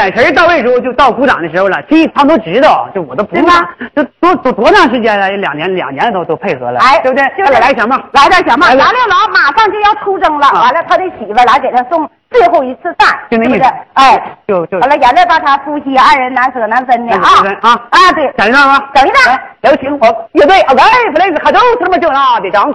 眼神到位的时候，就到鼓掌的时候了。其实他们都知道，就我都不鼓。对吗。这多多多长时间了？两年，两年都都配合了，哎，对不对？就是、来小帽，来点小帽。杨六郎马上就要出征了，完了他的媳妇来给他送。最后一次饭，就那意思，哎，就就完了，眼泪把他夫妻二人难舍难分的啊啊啊！对，等一下啊，等一下，有请我乐队，来，place，还他妈就那的掌。